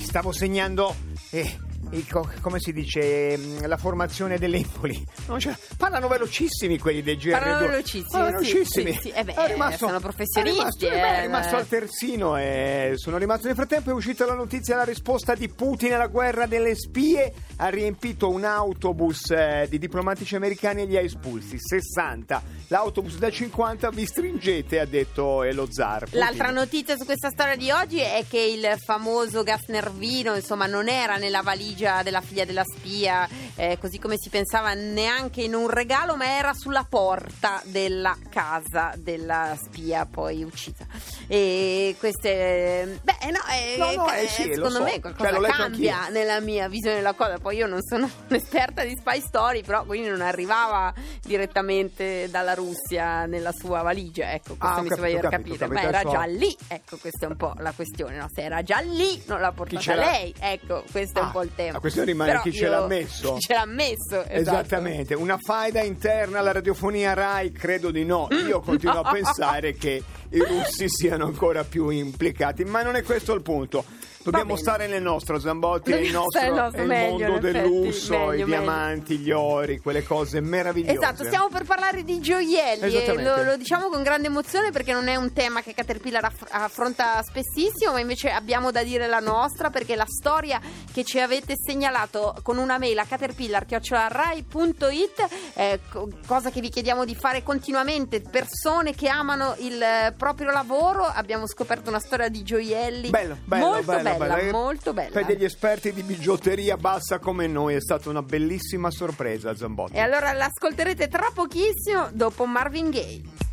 Stavo segnando, eh, il co- come si dice, ehm, la formazione dell'Empoli. Non c'è- parlano velocissimi quelli dei GR2. Parlano velocissimi, Parlano sì, velocissimi. sì, sì. Eh beh, È rimasto- sono professionisti, È rimasto, eh, beh, è rimasto eh. al terzino e sono rimasto. Nel frattempo è uscita la notizia, la risposta di Putin alla guerra delle spie. Ha riempito un autobus eh, di diplomatici americani e li ha espulsi. 60. L'autobus da 50 vi stringete, ha detto eh, lo zar. Putin. L'altra notizia su questa storia di oggi è che il famoso gas nervino, insomma, non era nella valigia della figlia della spia, eh, così come si pensava, neanche in un regalo, ma era sulla porta della casa della spia poi uccisa. E queste, beh, no, eh, No, no, eh, sì, secondo so. me Cioè, qualcosa letto cambia anch'io. nella mia visione della cosa. Poi io non sono un'esperta di spy story, però quindi non arrivava direttamente dalla Russia nella sua valigia. Ecco, questo Ah, mi capito, sembra di capito, capire. ho Ma capito, era già lì, ecco, questa è un po' la questione. No? Se era già lì, non l'ha portata lei. Ecco, questo è un Ah, po' il tema. La questione rimane Però chi ce io- l'ha messo. Chi ce l'ha messo, esatto. Esattamente, una faida interna alla radiofonia Rai? Credo di no. Io continuo a pensare che i russi siano ancora più implicati, ma non è questo il punto. Dobbiamo stare nel nostro Zambotti, è il nostro nel nostro, è il meglio, mondo del effetti, lusso, meglio, i meglio. diamanti, gli ori, quelle cose meravigliose. Esatto, stiamo per parlare di gioielli e lo, lo diciamo con grande emozione perché non è un tema che Caterpillar aff- affronta spessissimo, ma invece abbiamo da dire la nostra perché la storia che ci avete segnalato con una mail a caterpillar.rai.it, eh, co- cosa che vi chiediamo di fare continuamente, persone che amano il eh, proprio lavoro, abbiamo scoperto una storia di gioielli Bello, bello, molto bello, bella, bello. molto bella. Per degli esperti di bigiotteria bassa come noi è stata una bellissima sorpresa, Zambotti. E allora l'ascolterete tra pochissimo dopo Marvin Gaye.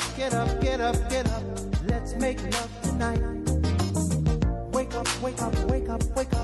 Up, get up, get up, get up. Let's make love tonight. Wake up, wake up, wake up, wake up.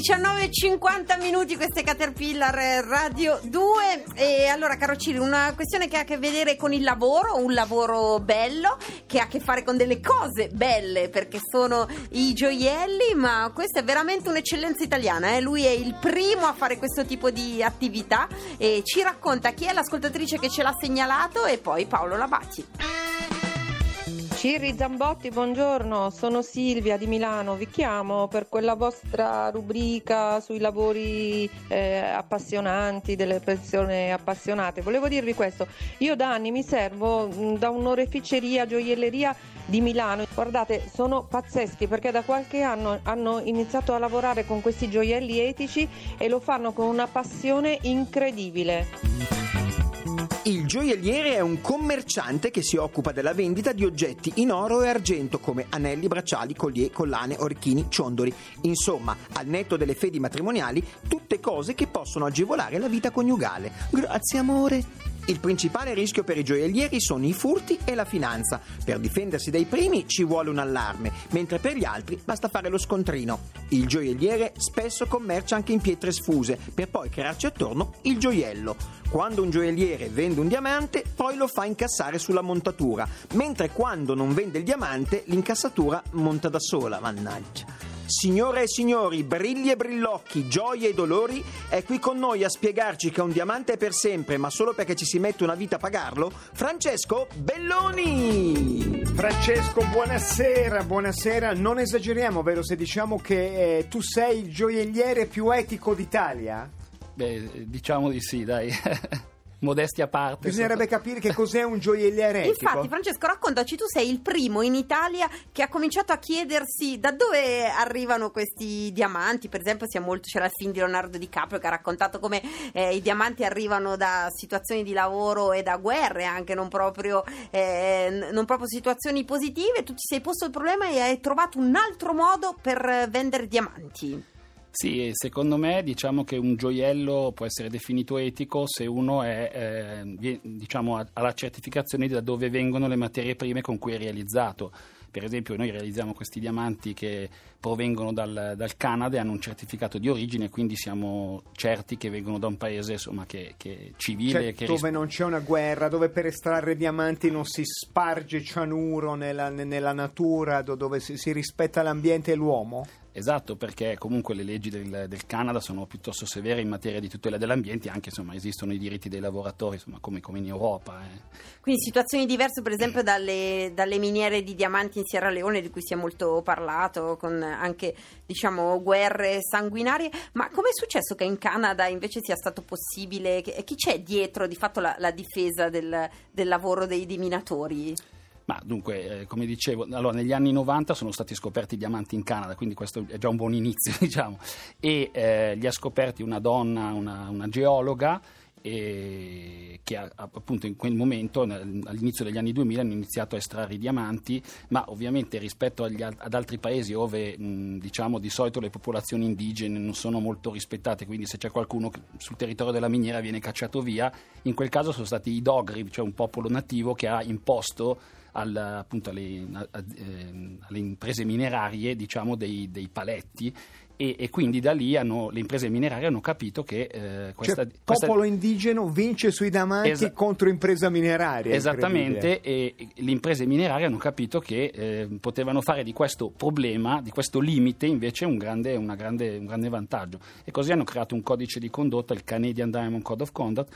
19.50 minuti queste Caterpillar eh, Radio 2 e allora caro Ciri una questione che ha a che vedere con il lavoro un lavoro bello che ha a che fare con delle cose belle perché sono i gioielli ma questa è veramente un'eccellenza italiana eh? lui è il primo a fare questo tipo di attività e ci racconta chi è l'ascoltatrice che ce l'ha segnalato e poi Paolo Labati Cirri Zambotti, buongiorno, sono Silvia di Milano, vi chiamo per quella vostra rubrica sui lavori eh, appassionanti, delle persone appassionate. Volevo dirvi questo, io da anni mi servo mh, da un'oreficeria, gioielleria di Milano, guardate, sono pazzeschi perché da qualche anno hanno iniziato a lavorare con questi gioielli etici e lo fanno con una passione incredibile. Il gioielliere è un commerciante che si occupa della vendita di oggetti in oro e argento come anelli, bracciali, collier, collane, orecchini, ciondoli. Insomma, al netto delle fedi matrimoniali, tutte cose che possono agevolare la vita coniugale. Grazie amore. Il principale rischio per i gioiellieri sono i furti e la finanza. Per difendersi dai primi ci vuole un allarme, mentre per gli altri basta fare lo scontrino. Il gioielliere spesso commercia anche in pietre sfuse, per poi crearci attorno il gioiello. Quando un gioielliere vende un diamante, poi lo fa incassare sulla montatura, mentre quando non vende il diamante, l'incassatura monta da sola, mannaggia. Signore e signori, brilli e brillocchi, gioie e dolori, è qui con noi a spiegarci che un diamante è per sempre, ma solo perché ci si mette una vita a pagarlo, Francesco Belloni! Francesco, buonasera, buonasera. Non esageriamo, vero, se diciamo che eh, tu sei il gioielliere più etico d'Italia? Beh, diciamo di sì, dai. Modestia a parte. Bisognerebbe capire che cos'è un gioielliere etico. Infatti, Francesco, raccontaci, tu sei il primo in Italia che ha cominciato a chiedersi da dove arrivano questi diamanti. Per esempio, sia molto, c'era il film di Leonardo DiCaprio che ha raccontato come eh, i diamanti arrivano da situazioni di lavoro e da guerre, anche non proprio, eh, non proprio situazioni positive. Tu ti sei posto il problema e hai trovato un altro modo per eh, vendere diamanti. Sì, secondo me diciamo che un gioiello può essere definito etico se uno è, eh, diciamo, ha la certificazione da dove vengono le materie prime con cui è realizzato. Per esempio noi realizziamo questi diamanti che provengono dal, dal Canada e hanno un certificato di origine, quindi siamo certi che vengono da un paese insomma, che, che civile. Cioè, che dove ris- non c'è una guerra, dove per estrarre diamanti non si sparge cianuro nella, nella natura, do- dove si, si rispetta l'ambiente e l'uomo? Esatto, perché comunque le leggi del, del Canada sono piuttosto severe in materia di tutera dell'ambiente, anche insomma esistono i diritti dei lavoratori, insomma, come, come in Europa. eh. Quindi situazioni diverse, per esempio, dalle, dalle miniere di diamanti in Sierra Leone, di cui si è molto parlato, con anche diciamo guerre sanguinarie. Ma com'è successo che in Canada invece sia stato possibile? Chi c'è dietro di fatto la, la difesa del, del lavoro dei, dei minatori? Ma dunque, eh, come dicevo, allora, negli anni 90 sono stati scoperti diamanti in Canada, quindi questo è già un buon inizio, diciamo. E eh, li ha scoperti una donna, una, una geologa, e che appunto in quel momento, all'inizio degli anni 2000, hanno iniziato a estrarre i diamanti, ma ovviamente rispetto agli ad altri paesi dove diciamo di solito le popolazioni indigene non sono molto rispettate, quindi se c'è qualcuno sul territorio della miniera viene cacciato via, in quel caso sono stati i Dogri, cioè un popolo nativo che ha imposto al- appunto alle, ehm, alle imprese minerarie diciamo, dei, dei paletti e, e quindi da lì hanno- le imprese minerarie hanno capito che eh, questa, cioè, questa- popolo indigeno vince sui diamanti Esa- contro impresa mineraria. Esattamente, e le imprese minerarie hanno capito che eh, potevano fare di questo problema, di questo limite, invece un grande, una grande- un grande vantaggio. E così hanno creato un codice di condotta, il Canadian Diamond Code of Conduct,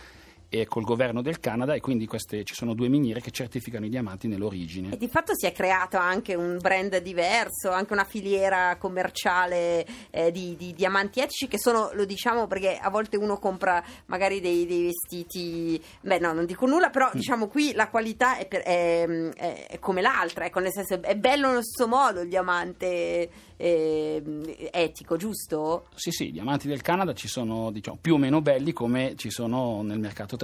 e col governo del Canada, e quindi queste, ci sono due miniere che certificano i diamanti nell'origine. E di fatto si è creato anche un brand diverso, anche una filiera commerciale eh, di, di diamanti etici che sono, lo diciamo perché a volte uno compra magari dei, dei vestiti, beh no, non dico nulla, però diciamo qui la qualità è, per- è- è- è come l'altra, ecco, nel senso è bello nello stesso modo il diamante eh, etico, giusto? Sì, sì, i diamanti del Canada ci sono diciamo, più o meno belli come ci sono nel mercato tradizionale,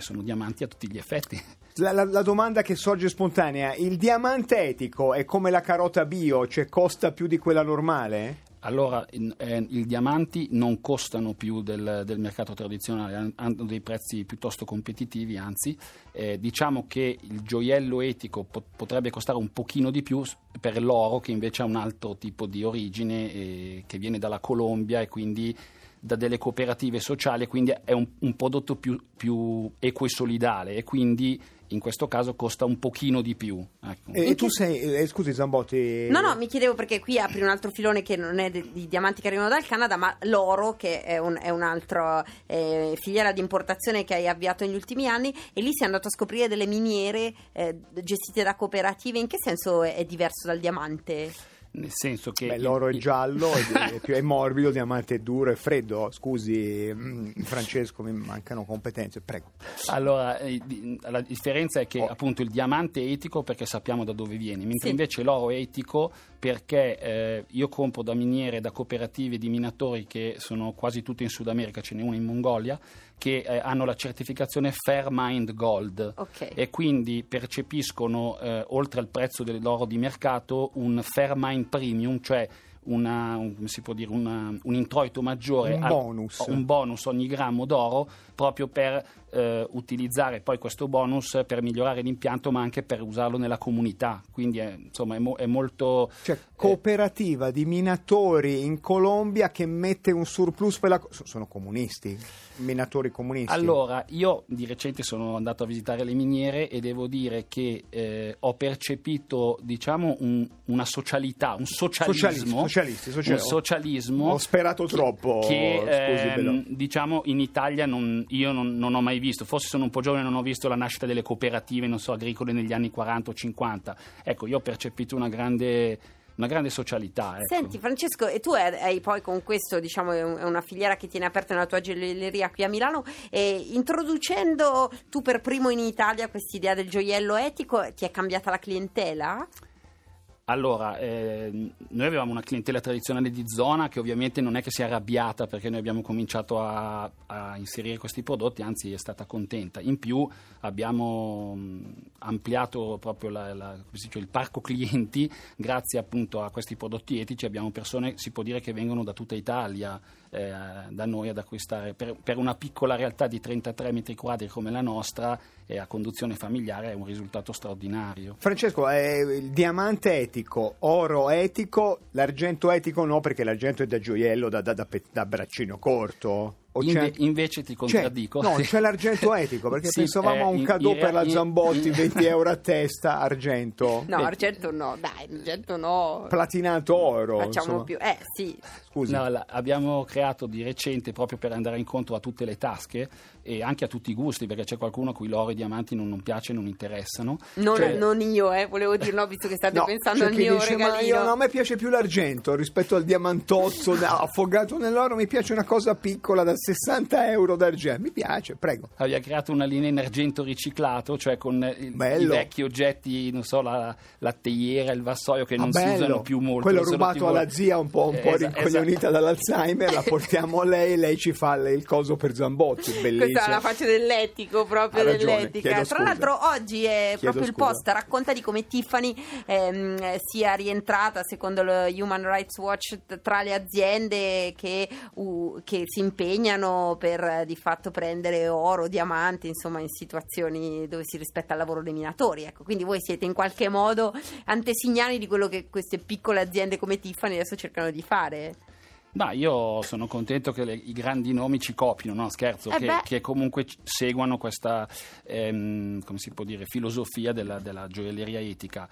sono diamanti a tutti gli effetti. La, la- la domanda che sorge spontanea, il diamante etico è come la carota bio, cioè costa più di quella normale? Allora, in- eh, i diamanti non costano più del, del mercato tradizionale, han- hanno dei prezzi piuttosto competitivi, anzi, eh, diciamo che il gioiello etico po- potrebbe costare un pochino di più per l'oro che invece ha un altro tipo di origine eh, che viene dalla Colombia e quindi da delle cooperative sociali, quindi è un, un prodotto più, più equo e solidale e quindi in questo caso costa un pochino di più. ecco. E, e tu sei, eh, scusi Zambotti... No, no, mi chiedevo perché qui apri un altro filone che non è di diamanti che arrivano dal Canada, ma l'oro, che è un, è un altro eh, filiera di importazione che hai avviato negli ultimi anni, e lì sei andato a scoprire delle miniere eh, gestite da cooperative. In che senso è, è diverso dal diamante? Nel senso che... Beh, l'oro è giallo, è, più è morbido, il diamante è duro e freddo. Scusi, mm, Francesco, mi mancano competenze, prego. Allora, eh, la differenza è che Oh. appunto il diamante è etico perché sappiamo da dove viene, mentre Sì. invece l'oro è etico perché eh, io compro da miniere, da cooperative di minatori che sono quasi tutte in Sud America, ce n'è una in Mongolia, che eh, hanno la certificazione Fair Mind Gold Ok. e quindi percepiscono, eh, oltre al prezzo dell'oro di mercato, un Fair Mind Premium, cioè una- un, come si può dire, una- un introito maggiore, Un bonus. un bonus ogni grammo d'oro proprio per eh, utilizzare poi questo bonus per migliorare l'impianto ma anche per usarlo nella comunità quindi è, insomma è, mo- è molto Cioè, cooperativa di minatori in Colombia che mette un surplus per la... Sono comunisti, minatori comunisti. Allora, io di recente sono andato a visitare le miniere e devo dire che eh, ho percepito, diciamo, un- una socialità, un socialismo. Socialisti, socialisti, sociali- un socialismo. Ho sperato che- troppo, Che, scusi, ehm, diciamo, in Italia non- io non, non ho mai visto. Forse sono un po' giovane, non ho visto la nascita delle cooperative, non so, agricole negli anni 40 o 50. Ecco, io ho percepito una grande, una grande socialità. ecco. Senti Francesco, e tu hai, poi con questo, diciamo, è un- è una filiera che tiene aperta nella tua gioielleria qui a Milano, e introducendo tu per primo in Italia quest'idea del gioiello etico, ti è cambiata la clientela? Allora, ehm, noi avevamo una clientela tradizionale di zona che ovviamente non è che si è arrabbiata perché noi abbiamo cominciato a, a inserire questi prodotti, anzi è stata contenta. In più abbiamo mh, ampliato proprio la- la- dice, il parco clienti grazie appunto a questi prodotti etici. Abbiamo persone, si può dire, che vengono da tutta Italia eh, da noi ad acquistare. Per, per una piccola realtà di 33 metri quadri come la nostra e a conduzione familiare è un risultato straordinario. Francesco, è il diamante etico, oro etico, l'argento etico no perché l'argento è da gioiello, da, da- da da braccino corto. C'è Inve- anche- invece ti C'è- contraddico. no, c'è l'argento etico perché Sì, pensavamo a eh, un in- cadeau in- per la Zambotti, in- 20 euro a testa, argento. No, Beh. argento no, dai, argento no. Platinato oro. Facciamo insomma. più. Eh sì, Scusi. No, la- abbiamo creato di recente proprio per andare incontro a tutte le tasche e anche a tutti i gusti, perché c'è qualcuno a cui l'oro e i diamanti non, non piace, non interessano. non, Cioè- non io, eh, volevo dirlo, visto che state No, pensando c'è al mio dice, ma regalino. io, no, a me piace più l'argento rispetto al diamantozzo affogato nell'oro mi piace una cosa piccola da 60 euro d'argento mi piace, prego Abbiamo creato una linea in argento riciclato, cioè con il- i Bello. vecchi oggetti, non so, la, la teiera, il vassoio che non Ah, si bello. usano più molto. quello rubato alla zia un po', un Eh, po' esa- rincoglionita esatto. dall'Alzheimer la portiamo a lei e lei ci fa il coso per Zambotti bellissimo Questa è la faccia dell'etico, proprio dell'etica. Tra l'altro, oggi è Chiedo proprio il scusa. post racconta di come Tiffany ehm, sia rientrata, secondo lo Human Rights Watch, tra le aziende che, u- che si impegnano per eh, di fatto prendere oro, diamanti, insomma, in situazioni dove si rispetta il lavoro dei minatori. Ecco, quindi voi siete in qualche modo antesignani di quello che queste piccole aziende come Tiffany adesso cercano di fare. Ma io sono contento che le- i grandi nomi ci copino, no scherzo, Eh che, che comunque seguano questa, ehm, come si può dire, filosofia della, della gioielleria etica.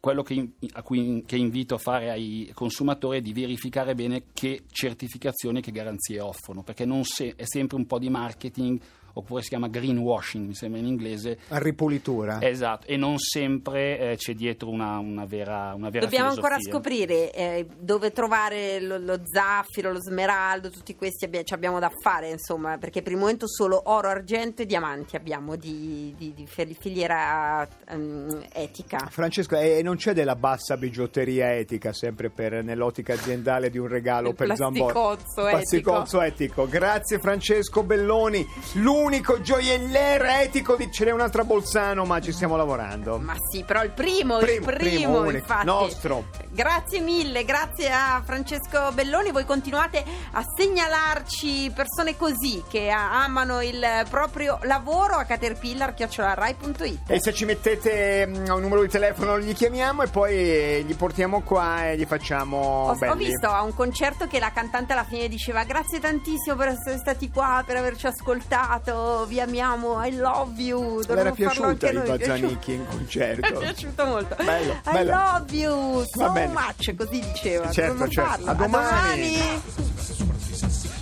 Quello che, a cui che invito a fare ai consumatori è di verificare bene che certificazioni e che garanzie offrono, perché se- è sempre un po' di marketing, oppure si chiama greenwashing, mi sembra in inglese, a ripulitura Esatto, e non sempre eh, c'è dietro una, una vera, una vera Dobbiamo filosofia. ancora scoprire eh, dove trovare lo, lo zaffiro, lo smeraldo, tutti questi abbi- ci abbiamo da fare, insomma, perché per il momento solo oro, argento e diamanti abbiamo di, di- di filiera ehm, etica. Francesco, e non c'è della bassa bigiotteria etica sempre per, nell'ottica aziendale di un regalo Il per plasticozzo etico. Plasticozzo etico. Grazie Francesco Belloni. L'unico unico gioielliere etico di ce n'è un'altra Bolzano, ma ci stiamo lavorando. Ma sì, però il primo, il Primo, primo, primo, unico, infatti. nostro. Grazie mille, grazie a Francesco Belloni. Voi continuate a segnalarci persone così che a- amano il proprio lavoro a caterpillar.rai.it. E se ci mettete mm, un numero di telefono gli chiamiamo e poi eh, gli portiamo qua e gli facciamo Ho, ho visto a un concerto che la cantante alla fine diceva grazie tantissimo per essere stati qua, per averci ascoltato, vi amiamo, I love you. Dovremmo era piaciuta noi. Bazzanicchi in Mi è concerto. piaciuto molto. Bello, I bello. love you so much, così diceva. Certo, certo. A domani. domani.